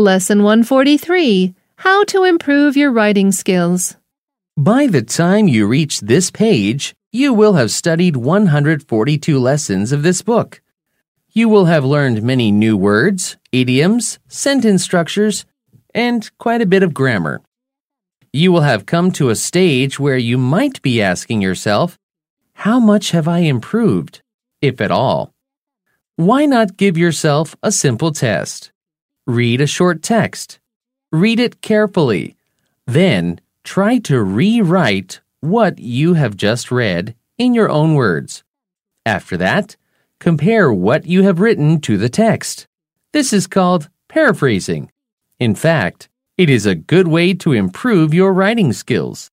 Lesson 143 How to Improve Your Writing Skills. By the time you reach this page, you will have studied 142 lessons of this book. You will have learned many new words, idioms, sentence structures, and quite a bit of grammar. You will have come to a stage where you might be asking yourself, How much have I improved, if at all? Why not give yourself a simple test? Read a short text. Read it carefully. Then try to rewrite what you have just read in your own words. After that, compare what you have written to the text. This is called paraphrasing. In fact, it is a good way to improve your writing skills.